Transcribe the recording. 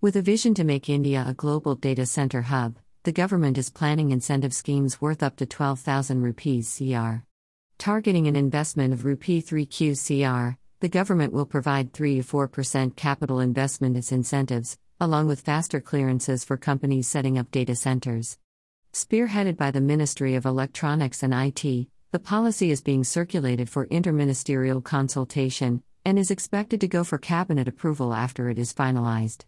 With a vision to make India a global data center hub, the government is planning incentive schemes worth up to 12,000 rupees CR. Targeting an investment of rupee 3q CR, the government will provide 3 to 4% capital investment as incentives, along with faster clearances for companies setting up data centers. Spearheaded by the Ministry of Electronics and IT, the policy is being circulated for interministerial consultation and is expected to go for cabinet approval after it is finalized.